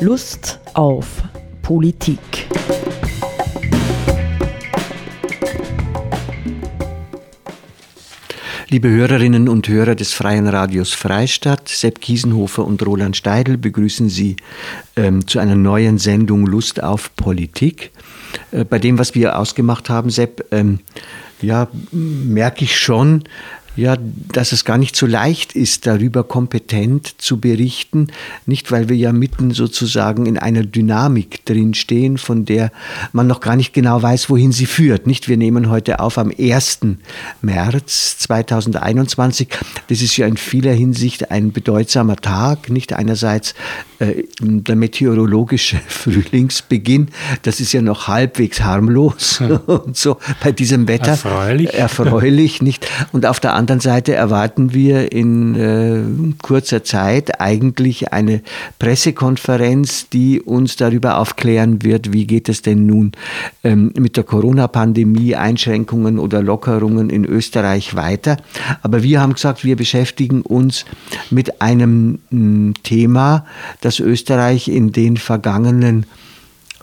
Lust auf Politik. Liebe Hörerinnen und Hörer des Freien Radios Freistadt, Sepp Kiesenhofer und Roland Steidl begrüßen Sie ähm, zu einer neuen Sendung Lust auf Politik. Äh, bei dem, was wir ausgemacht haben, Sepp, ähm, ja, merke ich schon, ja, dass es gar nicht so leicht ist, darüber kompetent zu berichten. Nicht, weil wir ja mitten sozusagen in einer Dynamik drinstehen, von der man noch gar nicht genau weiß, wohin sie führt. Nicht, wir nehmen heute auf am 1. März 2021. Das ist ja in vieler Hinsicht ein bedeutsamer Tag. Nicht einerseits äh, der meteorologische Frühlingsbeginn, das ist ja noch halbwegs harmlos und so bei diesem Wetter. Erfreulich. Erfreulich, nicht? Und auf der anderen anderen Seite erwarten wir in äh, kurzer Zeit eigentlich eine Pressekonferenz, die uns darüber aufklären wird, wie geht es denn nun ähm, mit der Corona-Pandemie, Einschränkungen oder Lockerungen in Österreich weiter. Aber wir haben gesagt, wir beschäftigen uns mit einem m, Thema, das Österreich in den vergangenen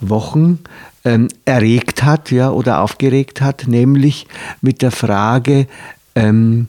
Wochen ähm, erregt hat ja, oder aufgeregt hat, nämlich mit der Frage, ähm,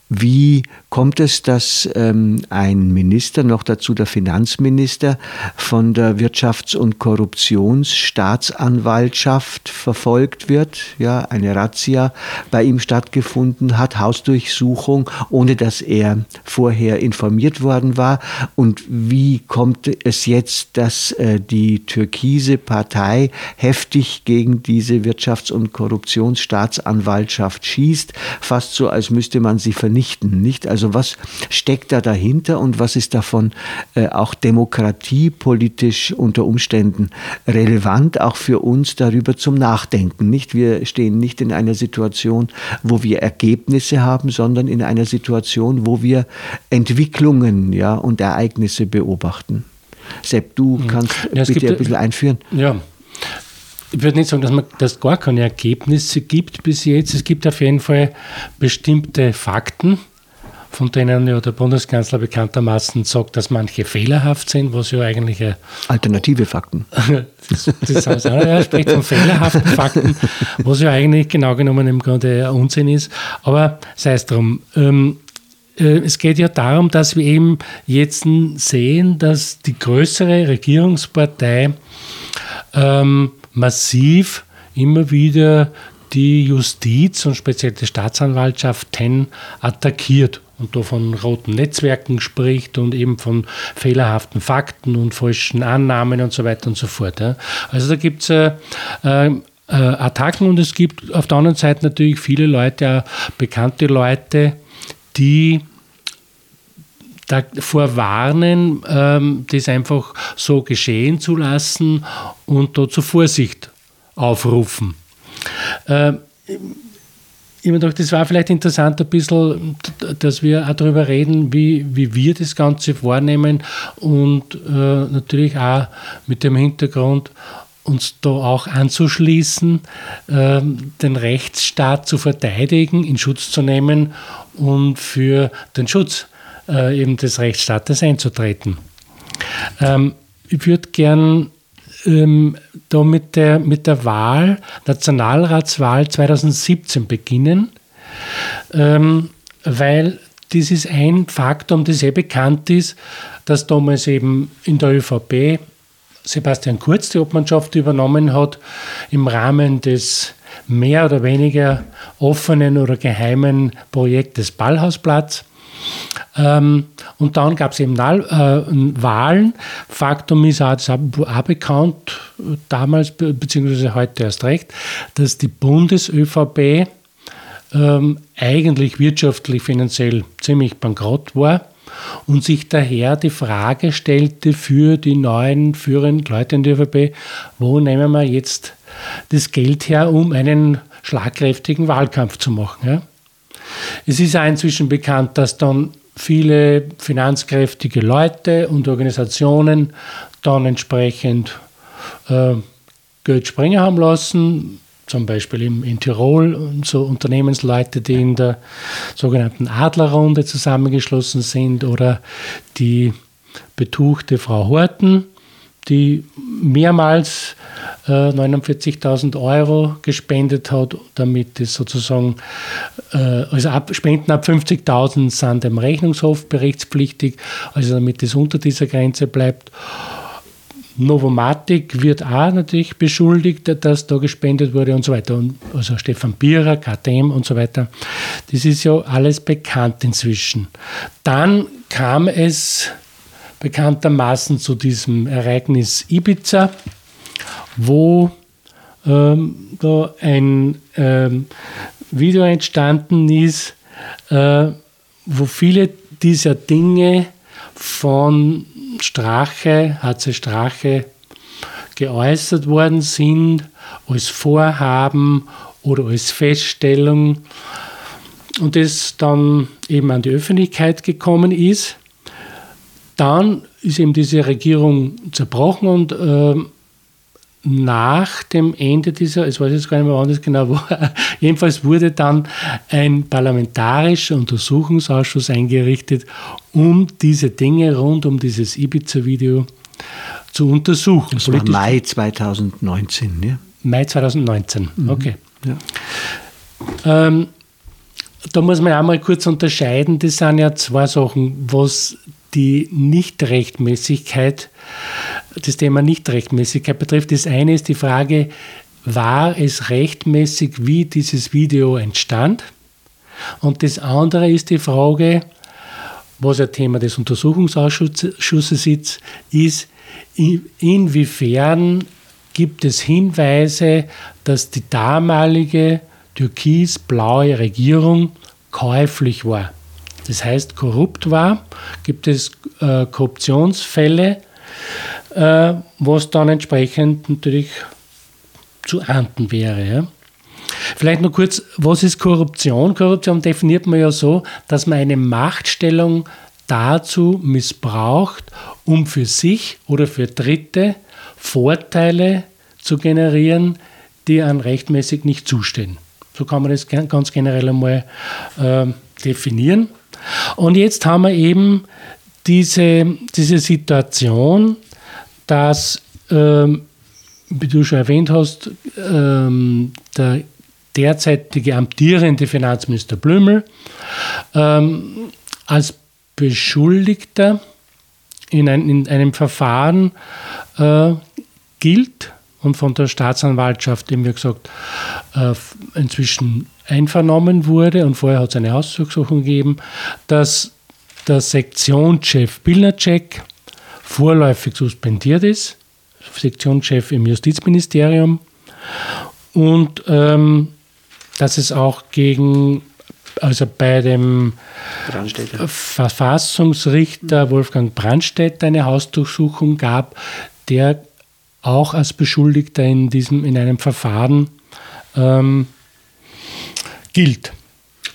wie kommt es, dass ähm, ein Minister, noch dazu der Finanzminister, von der Wirtschafts- und Korruptionsstaatsanwaltschaft verfolgt wird? Ja, eine Razzia bei ihm stattgefunden hat, Hausdurchsuchung, ohne dass er vorher informiert worden war. Und wie kommt es jetzt, dass äh, die türkise Partei heftig gegen diese Wirtschafts- und Korruptionsstaatsanwaltschaft schießt, fast so, als müsste man sie vernichten, nicht? Also was steckt da dahinter und was ist davon äh, auch demokratiepolitisch unter Umständen relevant, auch für uns darüber zum Nachdenken. Nicht? Wir stehen nicht in einer Situation, wo wir Ergebnisse haben, sondern in einer Situation, wo wir Entwicklungen ja, und Ereignisse beobachten. Sepp, du mhm. kannst ja, bitte ein bisschen einführen. Ja, ich würde nicht sagen, dass man das gar keine Ergebnisse gibt bis jetzt. Es gibt auf jeden Fall bestimmte Fakten, von denen ja der Bundeskanzler bekanntermaßen sagt, dass manche fehlerhaft sind, was ja eigentlich alternative Fakten. das, das heißt, er spricht von fehlerhaften Fakten, was ja eigentlich genau genommen im Grunde Unsinn ist. Aber sei es drum. Ähm, äh, es geht ja darum, dass wir eben jetzt sehen, dass die größere Regierungspartei ähm, massiv immer wieder die Justiz und speziell die Staatsanwaltschaften attackiert und da von roten Netzwerken spricht und eben von fehlerhaften Fakten und falschen Annahmen und so weiter und so fort. Also da gibt es äh, äh, Attacken und es gibt auf der anderen Seite natürlich viele Leute, auch bekannte Leute, die davor warnen, ähm, das einfach so geschehen zu lassen und da zur Vorsicht aufrufen. Äh, ich habe gedacht, das war vielleicht interessant, ein bisschen, dass wir auch darüber reden, wie, wie wir das Ganze wahrnehmen und äh, natürlich auch mit dem Hintergrund, uns da auch anzuschließen, äh, den Rechtsstaat zu verteidigen, in Schutz zu nehmen und für den Schutz äh, eben des Rechtsstaates einzutreten. Ähm, ich würde gern ähm, da mit der, mit der Wahl, Nationalratswahl 2017 beginnen, ähm, weil das ist ein Faktum, das sehr bekannt ist, dass damals eben in der ÖVP Sebastian Kurz die Obmannschaft übernommen hat im Rahmen des mehr oder weniger offenen oder geheimen Projektes Ballhausplatz. Ähm, und dann gab es eben äh, Wahlen. Faktum ist auch, das auch bekannt, damals beziehungsweise heute erst recht, dass die Bundes-ÖVP ähm, eigentlich wirtschaftlich, finanziell ziemlich bankrott war und sich daher die Frage stellte für die neuen führenden Leute in der ÖVP, wo nehmen wir jetzt das Geld her, um einen schlagkräftigen Wahlkampf zu machen. Ja? Es ist auch inzwischen bekannt, dass dann viele finanzkräftige Leute und Organisationen dann entsprechend äh, Geld springen haben lassen, zum Beispiel in, in Tirol so Unternehmensleute, die in der sogenannten Adlerrunde zusammengeschlossen sind oder die betuchte Frau Horten, die mehrmals 49.000 Euro gespendet hat, damit es sozusagen, äh, also ab, Spenden ab 50.000 sind dem Rechnungshof berichtspflichtig, also damit es unter dieser Grenze bleibt. Novomatic wird auch natürlich beschuldigt, dass da gespendet wurde und so weiter. Und also Stefan Bierer, KTM und so weiter. Das ist ja alles bekannt inzwischen. Dann kam es bekanntermaßen zu diesem Ereignis Ibiza, wo ähm, da ein ähm, Video entstanden ist, äh, wo viele dieser Dinge von Strache, HC Strache, geäußert worden sind als Vorhaben oder als Feststellung und das dann eben an die Öffentlichkeit gekommen ist. Dann ist eben diese Regierung zerbrochen und äh, nach dem Ende dieser, ich weiß jetzt gar nicht mehr, wann das genau war, jedenfalls wurde dann ein parlamentarischer Untersuchungsausschuss eingerichtet, um diese Dinge rund um dieses Ibiza-Video zu untersuchen. Das war Mai 2019, ja? Mai 2019, mhm. okay. Ja. Ähm, da muss man auch mal kurz unterscheiden, das sind ja zwei Sachen, was die Nichtrechtmäßigkeit, das Thema Nichtrechtmäßigkeit betrifft. Das eine ist die Frage, war es rechtmäßig, wie dieses Video entstand? Und das andere ist die Frage, was ein Thema des Untersuchungsausschusses ist, ist, inwiefern gibt es Hinweise, dass die damalige türkis-blaue Regierung käuflich war das heißt korrupt war, gibt es äh, Korruptionsfälle, äh, was dann entsprechend natürlich zu ernten wäre. Ja. Vielleicht noch kurz, was ist Korruption? Korruption definiert man ja so, dass man eine Machtstellung dazu missbraucht, um für sich oder für Dritte Vorteile zu generieren, die an rechtmäßig nicht zustehen. So kann man das ganz generell einmal äh, definieren. Und jetzt haben wir eben diese, diese Situation, dass, ähm, wie du schon erwähnt hast, ähm, der derzeitige amtierende Finanzminister Blümel ähm, als Beschuldigter in, ein, in einem Verfahren äh, gilt und von der Staatsanwaltschaft, eben wie gesagt, äh, inzwischen einvernommen wurde und vorher hat es eine Hausdurchsuchung gegeben, dass der Sektionschef Bilnacek vorläufig suspendiert ist, Sektionschef im Justizministerium und ähm, dass es auch gegen also bei dem Verfassungsrichter Wolfgang Brandstätter eine Hausdurchsuchung gab, der auch als Beschuldigter in, diesem, in einem Verfahren ähm, gilt.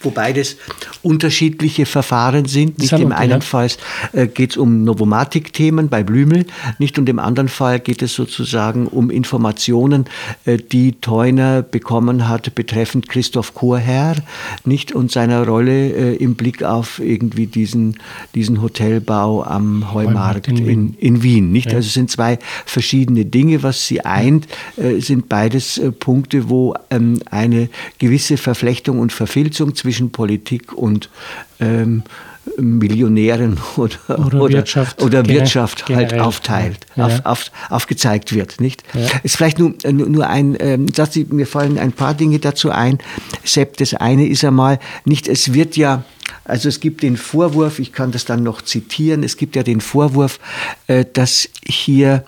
Wobei das unterschiedliche Verfahren sind. Nicht im einen Fall äh, geht es um Novomatic-Themen bei Blümel, nicht und im anderen Fall geht es sozusagen um Informationen, äh, die Theuner bekommen hat betreffend Christoph Chorherr, nicht und seiner Rolle äh, im Blick auf irgendwie diesen, diesen Hotelbau am Heumarkt in, in, in Wien. Nicht? Ja. Also es sind zwei verschiedene Dinge. Was sie eint, sind beides Punkte, wo ähm, eine gewisse Verflechtung und Verfilzung zwischen Politik und ähm, Millionären oder, oder, oder Wirtschaft, oder Wirtschaft halt aufteilt, ja. auf, auf, aufgezeigt wird. Nicht? Ja. ist vielleicht nur, nur ein ähm, Satz, mir fallen ein paar Dinge dazu ein. Sepp, das eine ist einmal, nicht, es wird ja, also es gibt den Vorwurf, ich kann das dann noch zitieren, es gibt ja den Vorwurf, äh, dass hier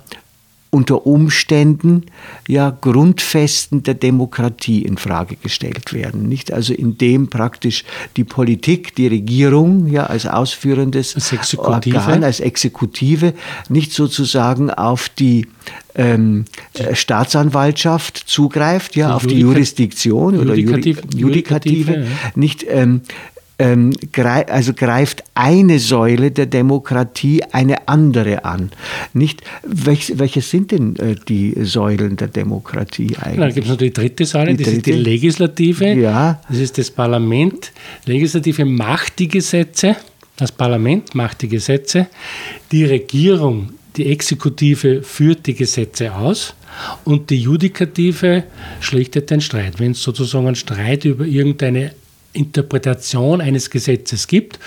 unter Umständen ja Grundfesten der Demokratie in Frage gestellt werden, nicht also indem praktisch die Politik, die Regierung ja als ausführendes als Exekutive. Organ, als Exekutive nicht sozusagen auf die ähm, Staatsanwaltschaft zugreift, ja, die auf die Jurisdiktion oder Judikative, Judikative, ja. nicht ähm, ähm, also greift eine Säule der Demokratie eine andere an. Nicht, welch, welche sind denn äh, die Säulen der Demokratie eigentlich? Dann gibt es noch die dritte Säule, die das dritte? ist die Legislative, ja. das ist das Parlament. Legislative macht die Gesetze, das Parlament macht die Gesetze, die Regierung die Exekutive führt die Gesetze aus und die Judikative schlichtet den Streit. Wenn es sozusagen einen Streit über irgendeine Interpretation eines Gesetzes gibt,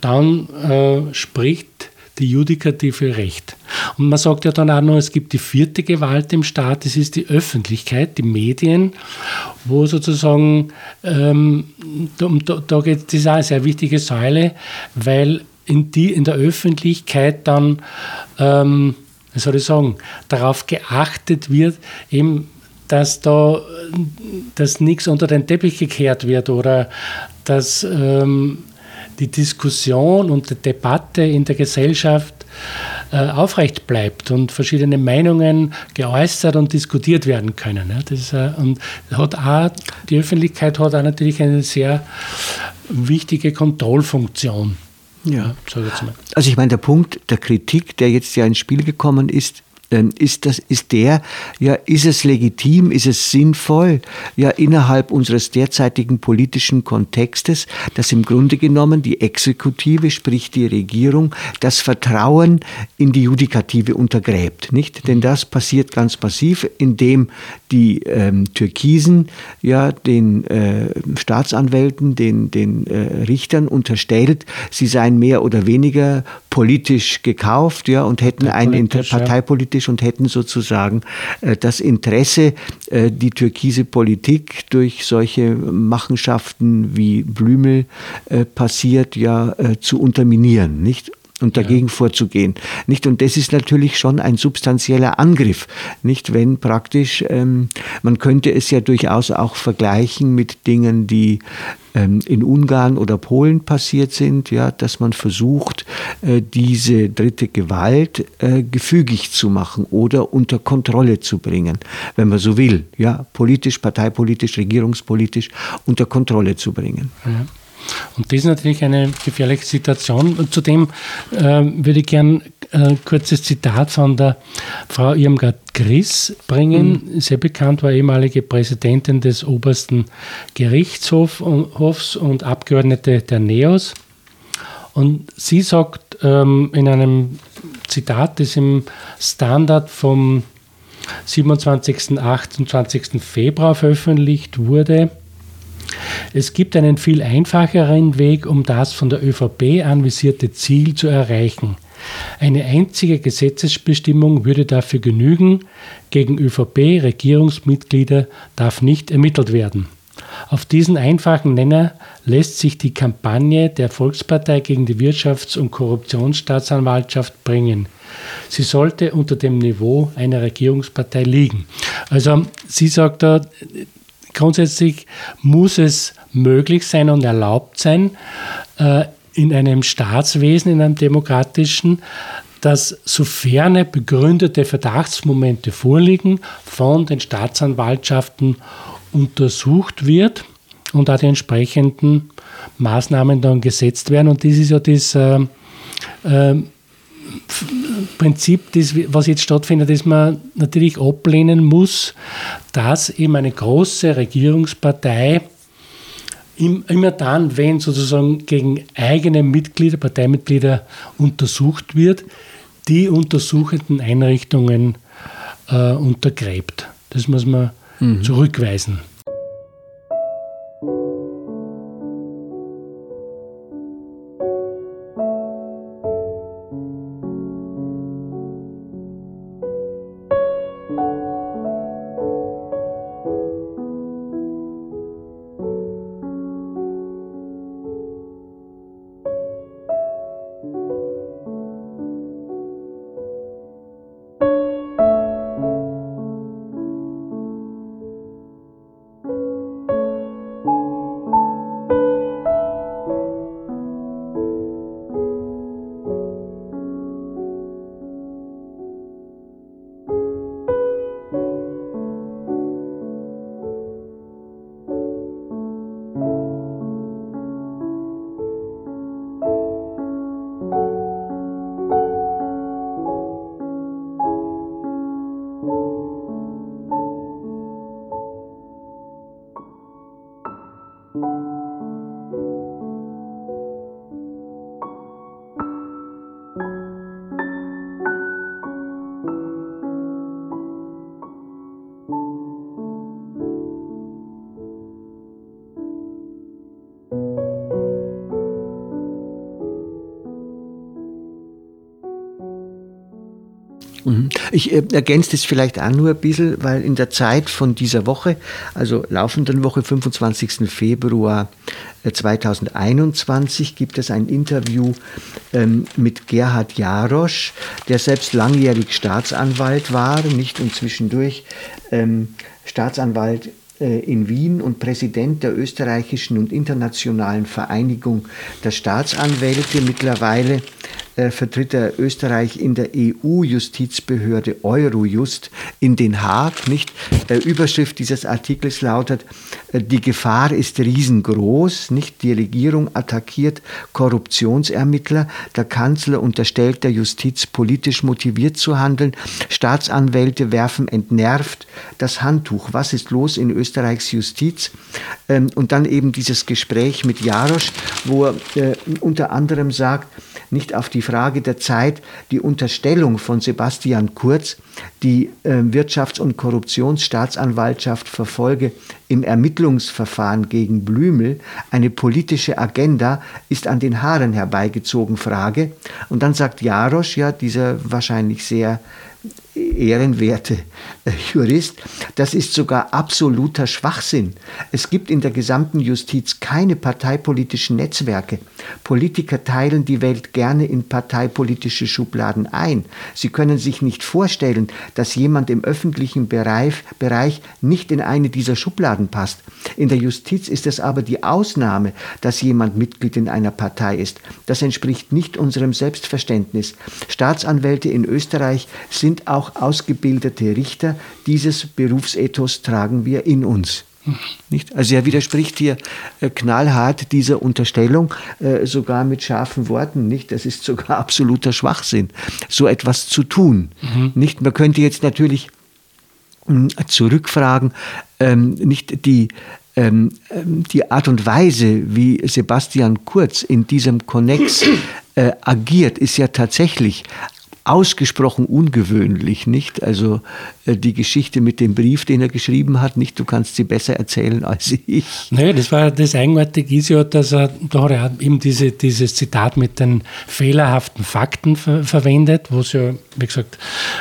dann äh, spricht die Judikative Recht. Und man sagt ja dann auch noch, es gibt die vierte Gewalt im Staat, das ist die Öffentlichkeit, die Medien, wo sozusagen, ähm, da, da geht, das ist auch eine sehr wichtige Säule, weil in, die, in der Öffentlichkeit dann, ähm, wie soll ich sagen, darauf geachtet wird, eben dass da dass nichts unter den Teppich gekehrt wird oder dass ähm, die Diskussion und die Debatte in der Gesellschaft äh, aufrecht bleibt und verschiedene Meinungen geäußert und diskutiert werden können. Ja. Das, äh, und hat auch, die Öffentlichkeit hat auch natürlich eine sehr wichtige Kontrollfunktion. Ja, also ich meine, der Punkt der Kritik, der jetzt ja ins Spiel gekommen ist, ist, das, ist der, ja, ist es legitim, ist es sinnvoll, ja, innerhalb unseres derzeitigen politischen Kontextes, dass im Grunde genommen die Exekutive, sprich die Regierung, das Vertrauen in die Judikative untergräbt, nicht? Denn das passiert ganz massiv, indem die ähm, Türkisen ja den äh, Staatsanwälten, den, den äh, Richtern unterstellt, sie seien mehr oder weniger politisch gekauft, ja, und hätten ein parteipolitisch politisch und hätten sozusagen äh, das Interesse, äh, die türkise Politik durch solche Machenschaften wie Blümel äh, passiert, ja zu unterminieren, nicht? und dagegen ja. vorzugehen. Nicht? Und das ist natürlich schon ein substanzieller Angriff. Nicht, wenn praktisch, ähm, man könnte es ja durchaus auch vergleichen mit Dingen, die ähm, in Ungarn oder Polen passiert sind, ja, dass man versucht, diese dritte Gewalt äh, gefügig zu machen oder unter Kontrolle zu bringen, wenn man so will, ja, politisch, parteipolitisch, regierungspolitisch unter Kontrolle zu bringen. Ja. Und das ist natürlich eine gefährliche Situation. Und zudem äh, würde ich gerne ein kurzes Zitat von der Frau Irmgard Griss bringen. Mhm. Sehr bekannt, war ehemalige Präsidentin des obersten Gerichtshofs und Abgeordnete der NEOS. Und sie sagt ähm, in einem Zitat, das im Standard vom 27. 28. Februar veröffentlicht wurde, es gibt einen viel einfacheren Weg, um das von der ÖVP anvisierte Ziel zu erreichen. Eine einzige Gesetzesbestimmung würde dafür genügen, gegen ÖVP-Regierungsmitglieder darf nicht ermittelt werden. Auf diesen einfachen Nenner lässt sich die Kampagne der Volkspartei gegen die Wirtschafts- und Korruptionsstaatsanwaltschaft bringen. Sie sollte unter dem Niveau einer Regierungspartei liegen. Also sie sagt da, grundsätzlich muss es möglich sein und erlaubt sein, äh, in einem Staatswesen, in einem demokratischen, dass sofern begründete Verdachtsmomente vorliegen, von den Staatsanwaltschaften untersucht wird und auch die entsprechenden Maßnahmen dann gesetzt werden. Und das ist ja das äh, äh, Prinzip, das, was jetzt stattfindet, das man natürlich ablehnen muss, dass eben eine große Regierungspartei immer dann, wenn sozusagen gegen eigene Mitglieder, Parteimitglieder untersucht wird, die untersuchenden Einrichtungen äh, untergräbt. Das muss man mhm. zurückweisen. Ich äh, ergänze das vielleicht auch nur ein bisschen, weil in der Zeit von dieser Woche, also laufenden Woche, 25. Februar 2021, äh, gibt es ein Interview ähm, mit Gerhard Jarosch, der selbst langjährig Staatsanwalt war, nicht und zwischendurch ähm, Staatsanwalt äh, in Wien und Präsident der österreichischen und internationalen Vereinigung der Staatsanwälte. Mittlerweile äh, vertritt er Österreich in der EU-Justizbehörde Eurojust in Den Haag. Nicht? Äh, Überschrift dieses Artikels lautet: äh, Die Gefahr ist riesengroß. Nicht die Regierung attackiert Korruptionsermittler. Der Kanzler unterstellt der Justiz politisch motiviert zu handeln. Staatsanwälte werfen entnervt das Handtuch. Was ist los in Österreichs Justiz? Ähm, und dann eben dieses Gespräch mit Jarosch, wo er äh, unter anderem sagt, nicht auf die Frage der Zeit die Unterstellung von Sebastian Kurz, die äh, Wirtschafts- und Korruptionsstaatsanwaltschaft verfolge im Ermittlungsverfahren gegen Blümel eine politische Agenda, ist an den Haaren herbeigezogen Frage. Und dann sagt Jarosch, ja, dieser wahrscheinlich sehr ehrenwerte äh, Jurist, das ist sogar absoluter Schwachsinn. Es gibt in der gesamten Justiz keine parteipolitischen Netzwerke. Politiker teilen die Welt gerne in parteipolitische Schubladen ein. Sie können sich nicht vorstellen, dass jemand im öffentlichen Bereich, Bereich nicht in eine dieser Schubladen passt. In der Justiz ist es aber die Ausnahme, dass jemand Mitglied in einer Partei ist. Das entspricht nicht unserem Selbstverständnis. Staatsanwälte in Österreich sind auch ausgebildete Richter. Dieses Berufsethos tragen wir in uns. Nicht? Also er widerspricht hier äh, knallhart dieser Unterstellung, äh, sogar mit scharfen Worten. Nicht? Das ist sogar absoluter Schwachsinn, so etwas zu tun. Mhm. Nicht? Man könnte jetzt natürlich hm, zurückfragen, ähm, nicht die, ähm, ähm, die Art und Weise, wie Sebastian Kurz in diesem Konnex äh, agiert, ist ja tatsächlich ausgesprochen ungewöhnlich, nicht? Also äh, die Geschichte mit dem Brief, den er geschrieben hat, nicht? Du kannst sie besser erzählen als ich. Naja, das war das Eigenartige ist ja, dass er, da hat er eben diese, dieses Zitat mit den fehlerhaften Fakten ver verwendet, was ja, wie gesagt,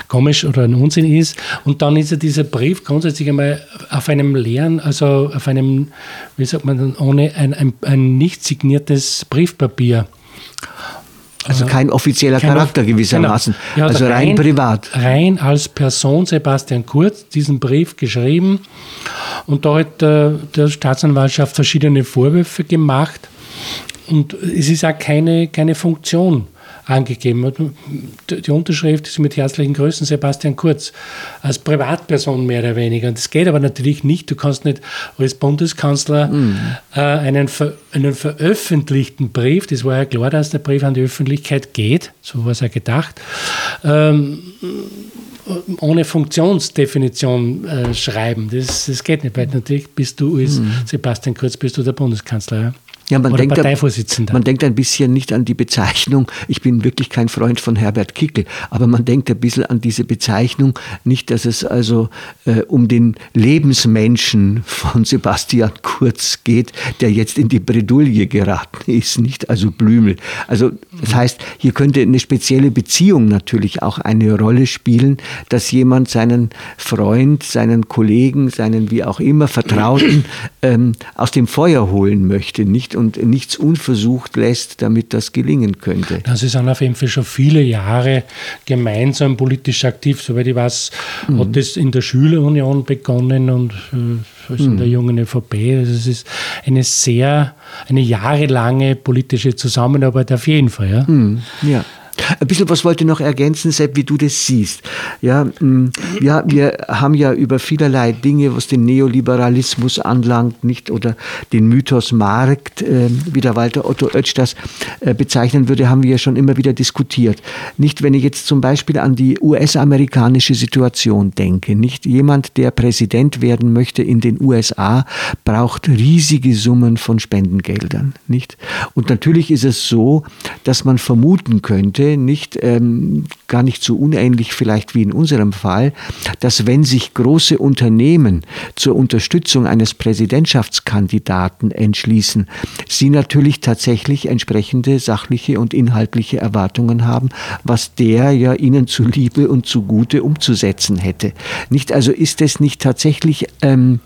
komisch oder ein Unsinn ist. Und dann ist ja dieser Brief grundsätzlich einmal auf einem leeren, also auf einem, wie sagt man ohne ein, ein, ein nicht signiertes Briefpapier. Also kein offizieller kein Charakter gewissermaßen. Genau. also rein, rein, privat. Rein als Person Sebastian Kurz diesen Brief geschrieben und da hat äh, der Staatsanwaltschaft verschiedene Vorwürfe gemacht. Und es ist auch keine, keine Funktion angegeben. Die Unterschrift ist mit herzlichen Grüßen Sebastian Kurz als Privatperson mehr oder weniger. Und das geht aber natürlich nicht. Du kannst nicht als Bundeskanzler mhm. äh, einen, ver einen veröffentlichten Brief, das war ja klar, dass der Brief an die Öffentlichkeit geht, so war es ja gedacht, ähm, ohne Funktionsdefinition äh, schreiben. Das, das geht nicht, weil natürlich bist du als mhm. Sebastian Kurz, bist du der Bundeskanzler. Ja? Ja, man, denkt, man denkt ein bisschen nicht an die Bezeichnung, ich bin wirklich kein Freund von Herbert Kickel, aber man denkt ein bisschen an diese Bezeichnung, nicht, dass es also äh, um den Lebensmenschen von Sebastian Kurz geht, der jetzt in die Bredouille geraten ist, nicht? Also Blümel. Also das heißt, hier könnte eine spezielle Beziehung natürlich auch eine Rolle spielen, dass jemand seinen Freund, seinen Kollegen, seinen wie auch immer Vertrauten ähm, aus dem Feuer holen möchte, nicht? Und nichts unversucht lässt, damit das gelingen könnte. Sie sind auf jeden Fall schon viele Jahre gemeinsam politisch aktiv. Soweit ich weiß, mhm. hat das in der Schülerunion begonnen und äh, in der mhm. jungen ÖVP. Also es ist eine sehr, eine jahrelange politische Zusammenarbeit auf jeden Fall. Ja. Mhm. ja. Ein bisschen was wollte ich noch ergänzen, Sepp, wie du das siehst. Ja, mm, ja, wir haben ja über vielerlei Dinge, was den Neoliberalismus anlangt, nicht oder den Mythos Markt, äh, wie der Walter Otto Oetsch das äh, bezeichnen würde, haben wir ja schon immer wieder diskutiert. Nicht, wenn ich jetzt zum Beispiel an die US-amerikanische Situation denke, nicht jemand, der Präsident werden möchte in den USA, braucht riesige Summen von Spendengeldern, nicht? Und natürlich ist es so, dass man vermuten könnte, These, nicht ähm, gar nicht so unähnlich vielleicht wie in unserem Fall, dass wenn sich große Unternehmen zur Unterstützung eines Präsidentschaftskandidaten entschließen, sie natürlich tatsächlich entsprechende sachliche und inhaltliche Erwartungen haben, was der ja ihnen zuliebe und zugute umzusetzen hätte. Nicht also ist es nicht tatsächlich, ähm,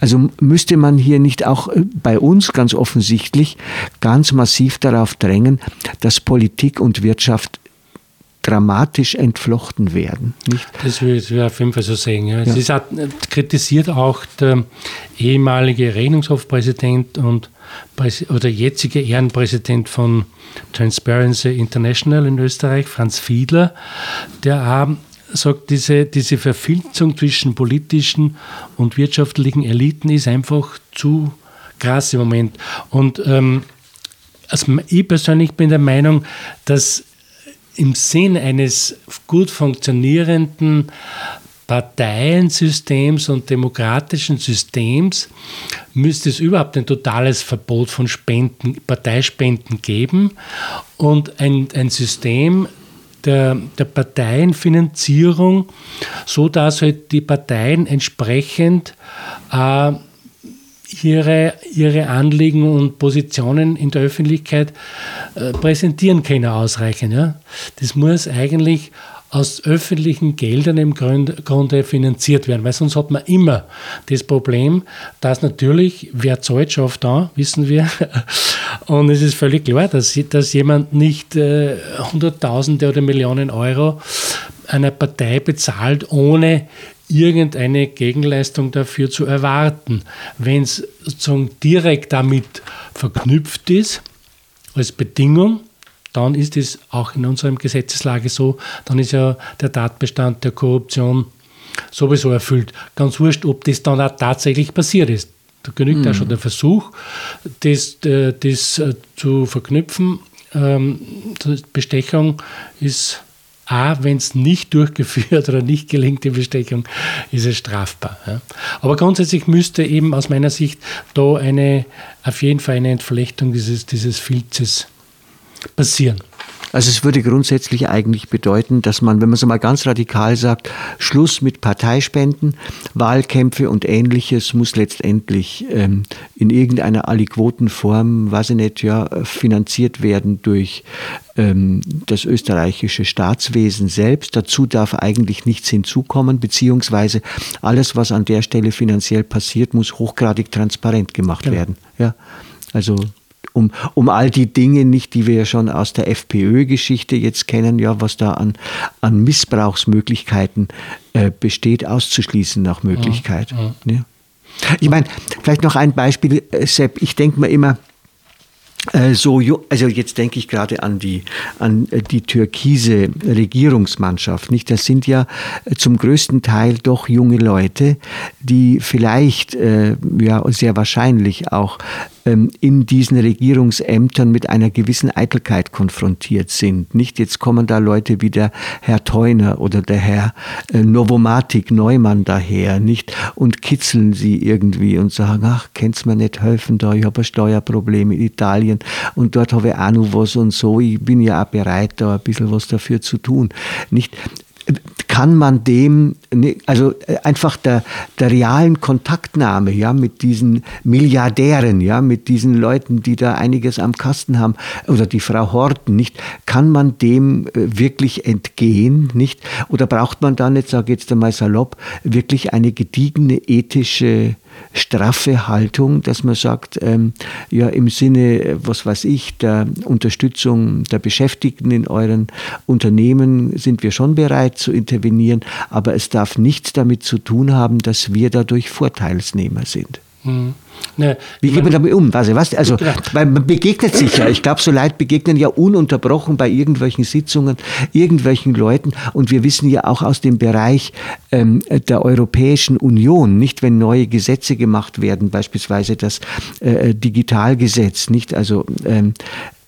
also müsste man hier nicht auch äh, bei uns ganz offensichtlich ganz massiv darauf drängen, dass Politik und Wirtschaft dramatisch entflochten werden. Nicht? Das würde ich auf jeden Fall so sehen. Ja. Ja. Es ist auch, kritisiert auch der ehemalige Rechnungshofpräsident und oder jetzige Ehrenpräsident von Transparency International in Österreich, Franz Fiedler, der sagt, diese, diese Verfilzung zwischen politischen und wirtschaftlichen Eliten ist einfach zu krass im Moment. Und ähm, also ich persönlich bin der Meinung, dass im Sinn eines gut funktionierenden Parteiensystems und demokratischen Systems müsste es überhaupt ein totales Verbot von Spenden, Parteispenden geben und ein, ein System der, der Parteienfinanzierung, so dass halt die Parteien entsprechend äh, ihre, ihre Anliegen und Positionen in der Öffentlichkeit äh, präsentieren können ausreichend. Ja? Das muss eigentlich aus öffentlichen Geldern im Grunde finanziert werden, weil sonst hat man immer das Problem, dass natürlich, wer zahlt, schafft da, wissen wir. Und es ist völlig klar, dass, dass jemand nicht äh, Hunderttausende oder Millionen Euro einer Partei bezahlt, ohne irgendeine Gegenleistung dafür zu erwarten. Wenn es sozusagen direkt damit verknüpft ist, als Bedingung, dann ist es auch in unserem Gesetzeslage so, dann ist ja der Tatbestand der Korruption sowieso erfüllt. Ganz wurscht, ob das dann auch tatsächlich passiert ist. Da genügt mhm. ja schon der Versuch, das, äh, das äh, zu verknüpfen. Ähm, Bestechung ist A, wenn es nicht durchgeführt oder nicht gelingt, die Bestechung, ist es strafbar. Ja. Aber grundsätzlich müsste eben aus meiner Sicht da eine, auf jeden Fall eine Entflechtung dieses, dieses Filzes passieren. Also es würde grundsätzlich eigentlich bedeuten, dass man, wenn man so mal ganz radikal sagt, Schluss mit Parteispenden, Wahlkämpfe und ähnliches muss letztendlich ähm, in irgendeiner Aliquotenform, weiß ich nicht, ja, finanziert werden durch ähm, das österreichische Staatswesen selbst. Dazu darf eigentlich nichts hinzukommen, beziehungsweise alles, was an der Stelle finanziell passiert, muss hochgradig transparent gemacht genau. werden. Ja, also um, um all die Dinge nicht, die wir ja schon aus der FPÖ-Geschichte jetzt kennen, ja, was da an, an Missbrauchsmöglichkeiten äh, besteht, auszuschließen nach Möglichkeit. Ja, ja. Ja. Ich meine, vielleicht noch ein Beispiel, äh, Sepp, ich denke mir immer, äh, so, also jetzt denke ich gerade an die, an äh, die türkise Regierungsmannschaft, nicht? Das sind ja zum größten Teil doch junge Leute, die vielleicht, ja, sehr wahrscheinlich auch in diesen Regierungsämtern mit einer gewissen Eitelkeit konfrontiert sind. Nicht jetzt kommen da Leute wie der Herr Theuner oder der Herr äh, Novomatic Neumann daher, nicht und kitzeln sie irgendwie und sagen, ach, kennt's mir nicht helfen da, ich habe ein Steuerproblem in Italien und dort habe ich auch noch was und so, ich bin ja auch bereit, da ein bisschen was dafür zu tun. Nicht kann man dem, also äh, einfach der, der realen Kontaktnahme, ja, mit diesen Milliardären, ja, mit diesen Leuten, die da einiges am Kasten haben, oder die Frau Horten, nicht, kann man dem äh, wirklich entgehen, nicht? Oder braucht man da nicht, sage jetzt einmal salopp, wirklich eine gediegene ethische straffe Haltung, dass man sagt, ähm, ja im Sinne, was weiß ich, der Unterstützung der Beschäftigten in euren Unternehmen sind wir schon bereit zu intervenieren, aber es darf nichts damit zu tun haben, dass wir dadurch Vorteilsnehmer sind. Mhm. Ne, Wie geht man damit um? Also, was, also weil man begegnet sich ja. Ich glaube, so Leute begegnen ja ununterbrochen bei irgendwelchen Sitzungen, irgendwelchen Leuten. Und wir wissen ja auch aus dem Bereich ähm, der Europäischen Union, nicht wenn neue Gesetze gemacht werden, beispielsweise das äh, Digitalgesetz, nicht also ähm, äh, äh,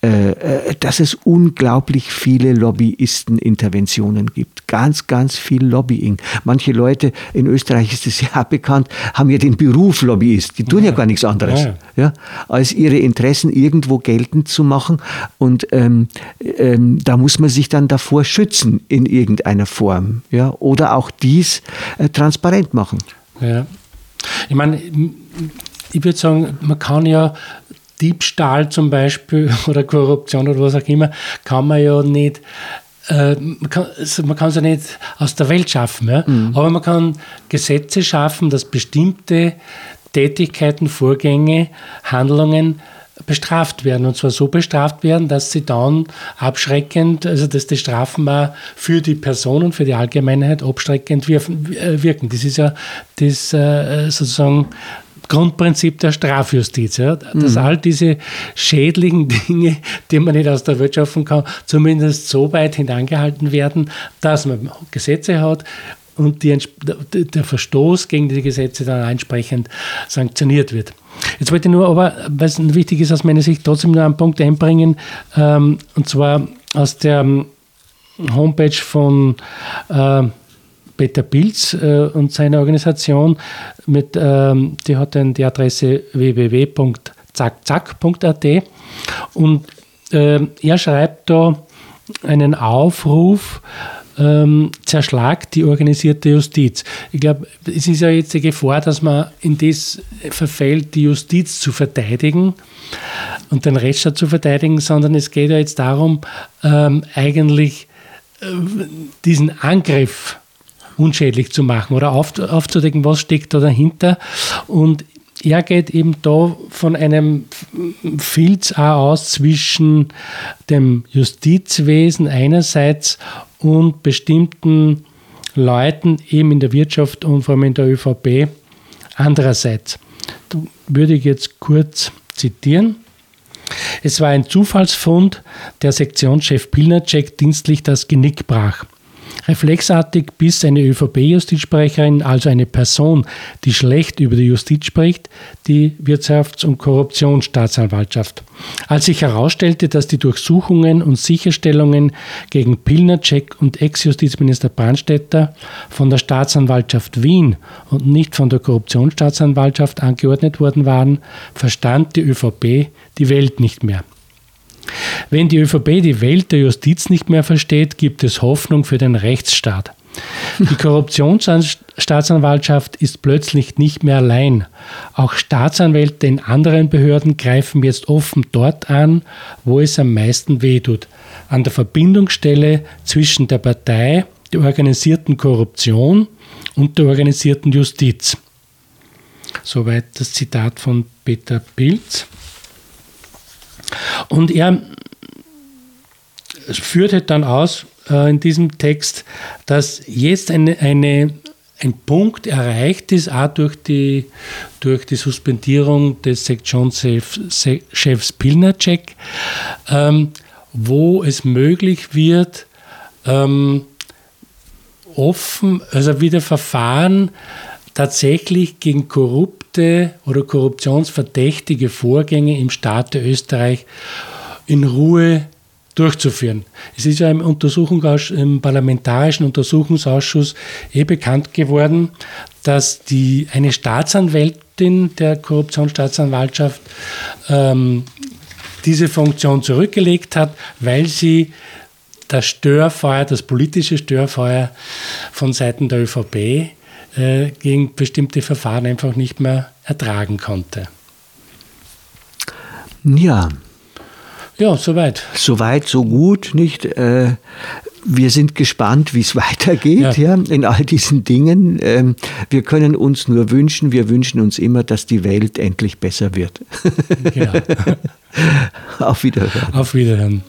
dass es unglaublich viele Lobbyisteninterventionen gibt. Ganz, ganz viel Lobbying. Manche Leute, in Österreich ist es ja bekannt, haben ja den Beruf Lobbyist. Die tun ja, ja gar nichts anderes, ja. ja. als ihre Interessen irgendwo geltend zu machen. Und ähm, ähm, da muss man sich dann davor schützen in irgendeiner Form. Ja? Oder auch dies äh, transparent machen. Ja. Ich meine, ich würde sagen, man kann ja Diebstahl zum Beispiel oder Korruption oder was auch immer, kann man ja nicht äh, man kann es ja nicht aus der Welt schaffen, ja? Mhm. aber man kann Gesetze schaffen, dass bestimmte Tätigkeiten, Vorgänge, Handlungen bestraft werden. Und zwar so bestraft werden, dass sie dann abschreckend, also dass die Strafen auch für die Person und für die Allgemeinheit abschreckend äh, wirken. Das ist ja das äh, sozusagen Grundprinzip der Strafjustiz, ja, dass mhm. all diese schädlichen Dinge, die man nicht aus der Welt schaffen kann, zumindest so weit hinangehalten werden, dass man Gesetze hat und die, der Verstoß gegen die Gesetze dann entsprechend sanktioniert wird. Jetzt wollte ich nur aber, weil es wichtig ist aus meiner Sicht, trotzdem nur einen Punkt einbringen, ähm, und zwar aus der ähm, Homepage von äh, Peter Pilz äh, und seiner Organisation. Mit, ähm, die hat dann die Adresse www.zackzack.at und äh, er schreibt da einen Aufruf, ähm, zerschlagt die organisierte Justiz. Ich glaube, es ist ja jetzt die Gefahr, dass man in das verfällt, die Justiz zu verteidigen und den Rechtsstaat zu verteidigen, sondern es geht ja jetzt darum, ähm, eigentlich äh, diesen Angriff unschädlich zu machen oder auf, aufzudecken, was steckt da dahinter. Und er geht eben da von einem Filz aus zwischen dem Justizwesen einerseits und bestimmten Leuten eben in der Wirtschaft und vor allem in der ÖVP andererseits. Da würde ich jetzt kurz zitieren. Es war ein Zufallsfund, der Sektionschef Pilnacek dienstlich das Genick brach. Reflexartig biss eine ÖVP-Justizsprecherin, also eine Person, die schlecht über die Justiz spricht, die Wirtschafts- und Korruptionsstaatsanwaltschaft. Als sich herausstellte, dass die Durchsuchungen und Sicherstellungen gegen Pilnacek und Ex-Justizminister Brandstätter von der Staatsanwaltschaft Wien und nicht von der Korruptionsstaatsanwaltschaft angeordnet worden waren, verstand die ÖVP die Welt nicht mehr. Wenn die ÖVP die Welt der Justiz nicht mehr versteht, gibt es Hoffnung für den Rechtsstaat. Die Korruptionsstaatsanwaltschaft ist plötzlich nicht mehr allein. Auch Staatsanwälte in anderen Behörden greifen jetzt offen dort an, wo es am meisten wehtut. An der Verbindungsstelle zwischen der Partei, der organisierten Korruption und der organisierten Justiz. Soweit das Zitat von Peter Pilz. Und er führt dann aus äh, in diesem Text, dass jetzt eine, eine, ein Punkt erreicht ist, auch durch die, durch die Suspendierung des Sektionschefs Pilnacek, ähm, wo es möglich wird, ähm, offen, also wieder Verfahren tatsächlich gegen korrupte oder korruptionsverdächtige Vorgänge im Staate Österreich in Ruhe durchzuführen. Es ist ja im, im Parlamentarischen Untersuchungsausschuss eh bekannt geworden, dass die, eine Staatsanwältin der Korruptionsstaatsanwaltschaft ähm, diese Funktion zurückgelegt hat, weil sie das Störfeuer, das politische Störfeuer von Seiten der ÖVP äh, gegen bestimmte Verfahren einfach nicht mehr ertragen konnte. Ja. Ja, soweit. Soweit, so gut, nicht? Äh, wir sind gespannt, wie es weitergeht ja. ja. in all diesen Dingen. Ähm, wir können uns nur wünschen, wir wünschen uns immer, dass die Welt endlich besser wird. Genau. Auf Wiederhören. Auf Wiederhören.